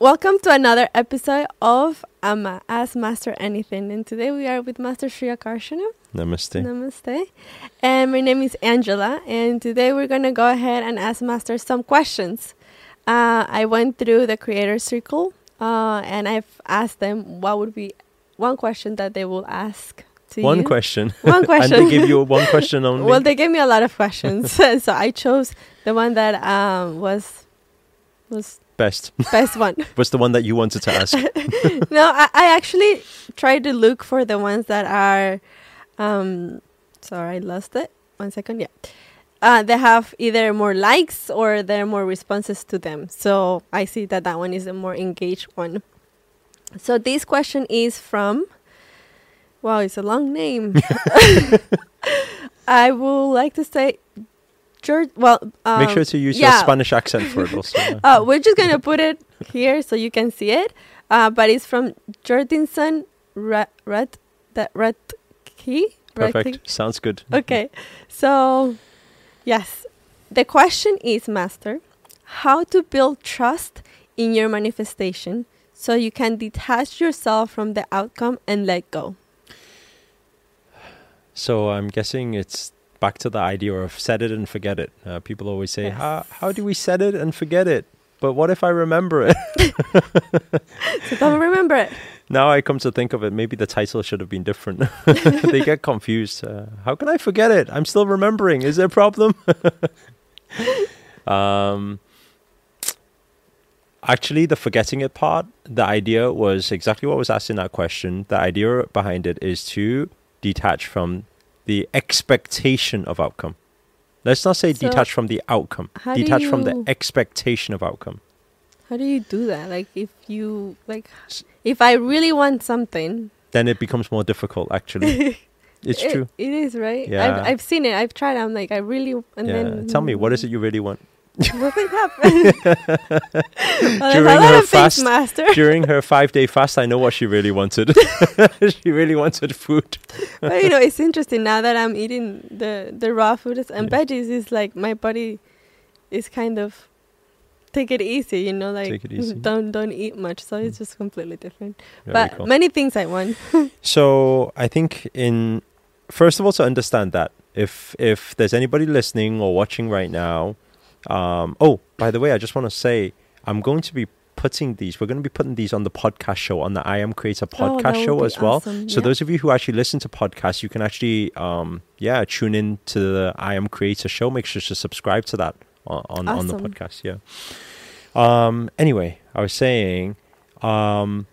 Welcome to another episode of Ama Ask Master Anything. And today we are with Master Sri Akarshana. Namaste. Namaste. And my name is Angela. And today we're going to go ahead and ask Master some questions. Uh, I went through the Creator Circle uh, and I've asked them what would be one question that they will ask one you. question. One question. and they give you one question only. Well, they gave me a lot of questions, so I chose the one that um, was was Best. best one. Was the one that you wanted to ask. no, I, I actually tried to look for the ones that are. Um, sorry, I lost it. One second. Yeah, uh, they have either more likes or there are more responses to them. So I see that that one is a more engaged one. So this question is from. Wow, it's a long name. I would like to say, George. Well, um, Make sure to use your. Spanish accent for it also. yeah. uh, we're just gonna put it here so you can see it. Uh, but it's from Jordinson Red Red that Red Key. Perfect. Sounds good. Okay, so yes, the question is, Master, how to build trust in your manifestation so you can detach yourself from the outcome and let go. So I'm guessing it's back to the idea of set it and forget it. Uh, people always say, Yes. how, how do we set it and forget it? But what if I remember it? So don't remember it. now I come to think of it, maybe the title should have been different. they get confused. Uh, how can I forget it? I'm still remembering. Is there a problem? um, actually, the forgetting it part, the idea was exactly what was asked in that question. The idea behind it is to detach from the expectation of outcome. Let's not say So, detach from the outcome. how do Detach from the expectation of outcome. How do you do that? Like if you like, if I really want something, Then it becomes more difficult. Actually, it's It- true. It is right. Yeah. I've I've seen it. I've tried. I'm like I really and yeah. then Tell me, what is it mm. you really want? Nothing happened. well, During her things, fast- master. During her five day fast, I know what she really wanted. she really wanted food. but you know, it's interesting now that I'm eating the the raw foods and Yeah. veggies. Is like my body is kind of take it easy. You know, like easy. don't don't eat much. So it's mm. just completely different. Very but cool. many things I want. So I think in first of all to understand that if if there's anybody listening or watching right now, um, oh by the way, I just want to say I'm going to be putting these. We're going to be putting these on the podcast show on the I Am Creator Oh, podcast that show as well. So Yeah. those of you who actually listen to podcasts, you can actually um, yeah tune in to the I Am Creator show. Make sure to subscribe to that on on, on the podcast. Yeah. Um. Anyway, I was saying, um,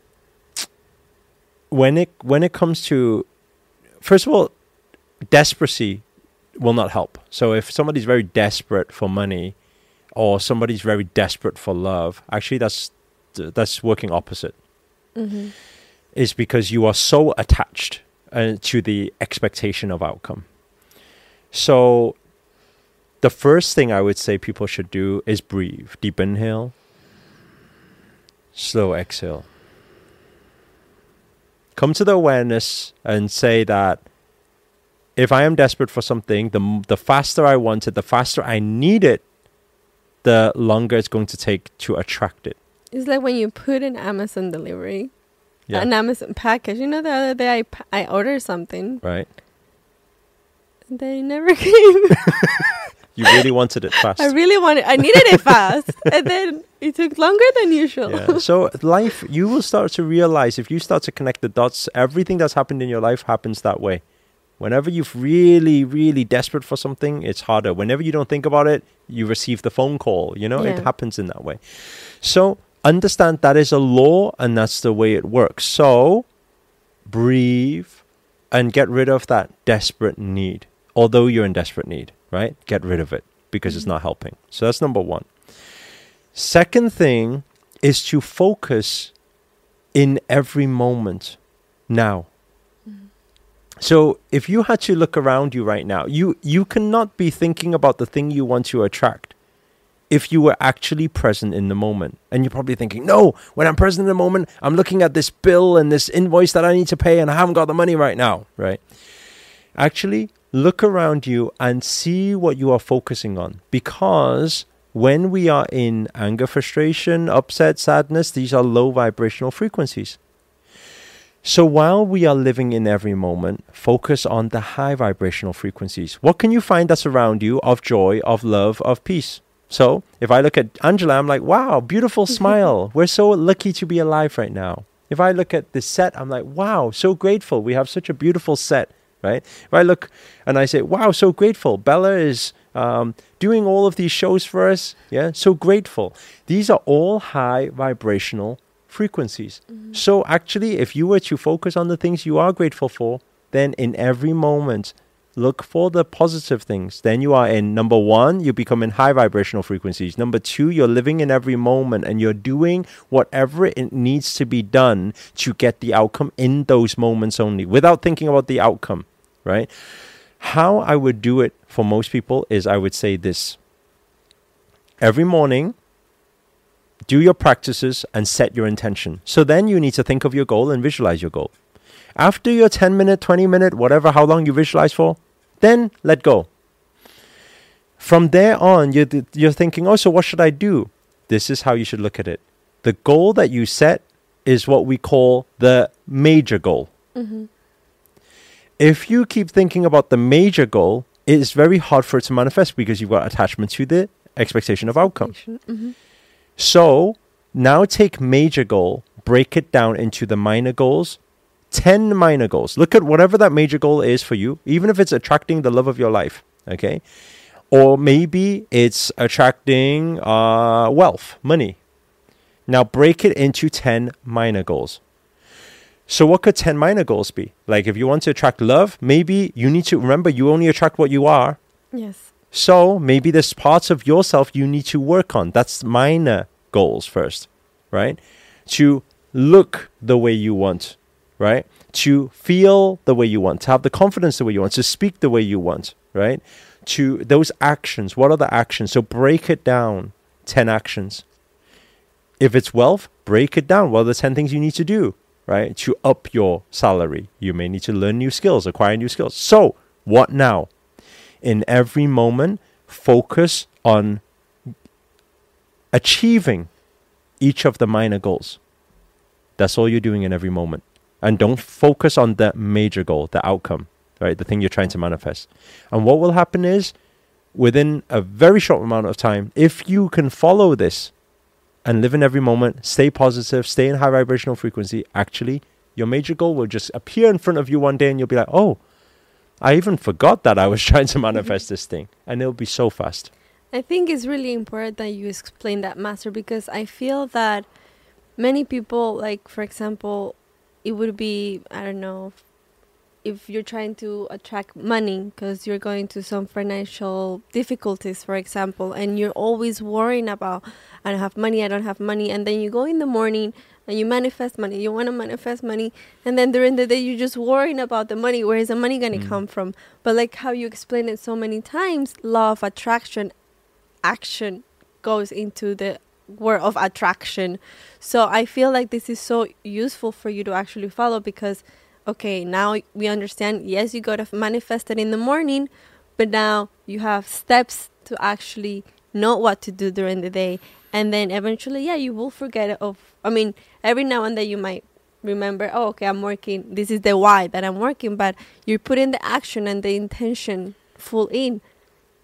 when it when it comes to, first of all, desperacy will not help. So if somebody's very desperate for money, or somebody's very desperate for love, actually that's that's working opposite Mhm. is because you are so attached uh, to the expectation of outcome. So, the first thing I would say people should do is breathe. Deep inhale, slow exhale. Come to the awareness and say that if I am desperate for something, the, the faster I want it, the faster I need it, the longer it's going to take to attract it. It's like when you put an Amazon delivery, Yeah. an Amazon package. You know, the other day I I ordered something. right? And they never came. You really wanted it fast. I really wanted. I needed it fast, and then it took longer than usual. Yeah. So life, you will start to realize if you start to connect the dots, everything that's happened in your life happens that way. Whenever you're really, really desperate for something, it's harder. Whenever you don't think about it, you receive the phone call. You know, it happens in that way. So understand that is a law and that's the way it works. So breathe and get rid of that desperate need. Although you're in desperate need, right? Get rid of it because it's Mhm. not helping. So that's number one. Second thing is to focus in every moment now. So if you had to look around you right now, you you cannot be thinking about the thing you want to attract if you were actually present in the moment. And you're probably thinking, "No, when I'm present in the moment, I'm looking at this bill and this invoice that I need to pay and I haven't got the money right now," right? Actually, look around you and see what you are focusing on because when we are in anger, frustration, upset, sadness, these are low vibrational frequencies. So while we are living in every moment, focus on the high vibrational frequencies. What can you find that's around you of joy, of love, of peace? So if I look at Angela, I'm like, wow, beautiful smile. We're so lucky to be alive right now. If I look at the set, I'm like, wow, so grateful. We have such a beautiful set, right? If I look and I say, wow, so grateful. Bella is um, doing all of these shows for us. Yeah, so grateful. These are all high vibrational frequencies. Mm-hmm. So actually, if you were to focus on the things you are grateful for, then in every moment, look for the positive things. Then you are in number one, you become in high vibrational frequencies. Number two, you're living in every moment and you're doing whatever it needs to be done to get the outcome in those moments only without thinking about the outcome, right? How I would do it for most people is I would say this every morning, do your practices and set your intention. So then you need to think of your goal and visualize your goal. After your 10 minute, 20 minute, whatever, how long you visualize for, then let go. From there on, you're, you're thinking, oh, so what should I do? This is how you should look at it. The goal that you set is what we call the major goal. Mm-hmm. If you keep thinking about the major goal, it is very hard for it to manifest because you've got attachment to the expectation of outcome. Mm-hmm. So now take major goal, break it down into the minor goals. 10 minor goals. Look at whatever that major goal is for you, even if it's attracting the love of your life, okay? Or maybe it's attracting uh, wealth, money. Now break it into 10 minor goals. So, what could 10 minor goals be? Like, if you want to attract love, maybe you need to remember you only attract what you are. Yes. So maybe there's parts of yourself you need to work on. That's minor goals first, right? To look the way you want, right? To feel the way you want, to have the confidence the way you want, to speak the way you want, right? To those actions. What are the actions? So break it down 10 actions. If it's wealth, break it down. What are the 10 things you need to do, right? To up your salary. You may need to learn new skills, acquire new skills. So, what now? In every moment, focus on achieving each of the minor goals. That's all you're doing in every moment. And don't focus on the major goal, the outcome, right? The thing you're trying to manifest. And what will happen is, within a very short amount of time, if you can follow this and live in every moment, stay positive, stay in high vibrational frequency, actually, your major goal will just appear in front of you one day and you'll be like, oh, I even forgot that I was trying to manifest this thing, and it'll be so fast. I think it's really important that you explain that, Master, because I feel that many people, like, for example, it would be, I don't know, if you're trying to attract money because you're going to some financial difficulties, for example, and you're always worrying about, I don't have money, I don't have money, and then you go in the morning and you manifest money. You want to manifest money, and then during the day you're just worrying about the money. Where is the money gonna Mm. come from? But like how you explain it so many times, law of attraction, action goes into the word of attraction. So I feel like this is so useful for you to actually follow because, okay, now we understand. Yes, you gotta manifest it in the morning, but now you have steps to actually know what to do during the day and then eventually yeah you will forget of i mean every now and then you might remember oh okay i'm working this is the why that i'm working but you're putting the action and the intention full in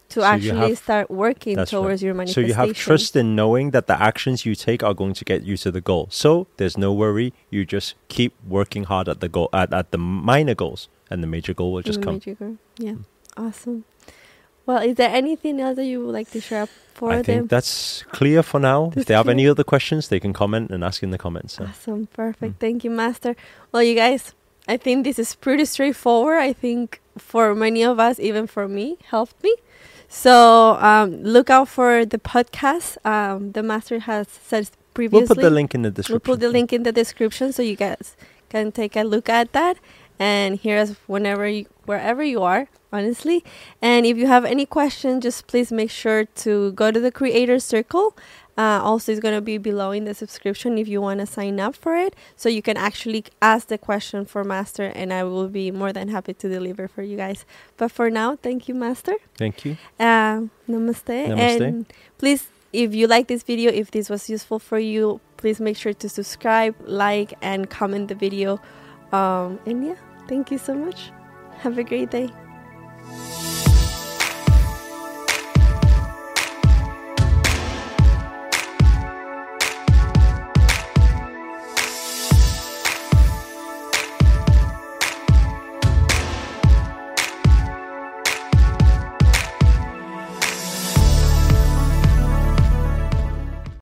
to So actually have- start working That's right. towards your So manifestation you have trust in knowing that the actions you take are going to get you to the goal. So there's no worry. You just keep working hard at the goal at, at the minor goals, and the major goal will just come. Girl. yeah Mm. awesome well is there anything else that you would like to share for I them think that's clear for now. That's if they have clear. any other questions, they can comment and ask in the comments. So. Awesome, perfect. Mm. Thank you, Master. Well, you guys, I think this is pretty straightforward. I think for many of us, even for me, helped me. So um, look out for the podcast. Um, the Master has said previously. We'll put the link in the description. We'll put the link in the description so you guys can take a look at that and hear us whenever you, wherever you are, honestly. And if you have any questions, just please make sure to go to the Creator Circle. Uh, also, it's going to be below in the subscription if you want to sign up for it. So you can actually ask the question for Master, and I will be more than happy to deliver for you guys. But for now, thank you, Master. Thank you. Uh, namaste. Namaste. And please if you like this video, if this was useful for you, please make sure to subscribe, like, and comment the video. Um, and yeah, thank you so much. Have a great day.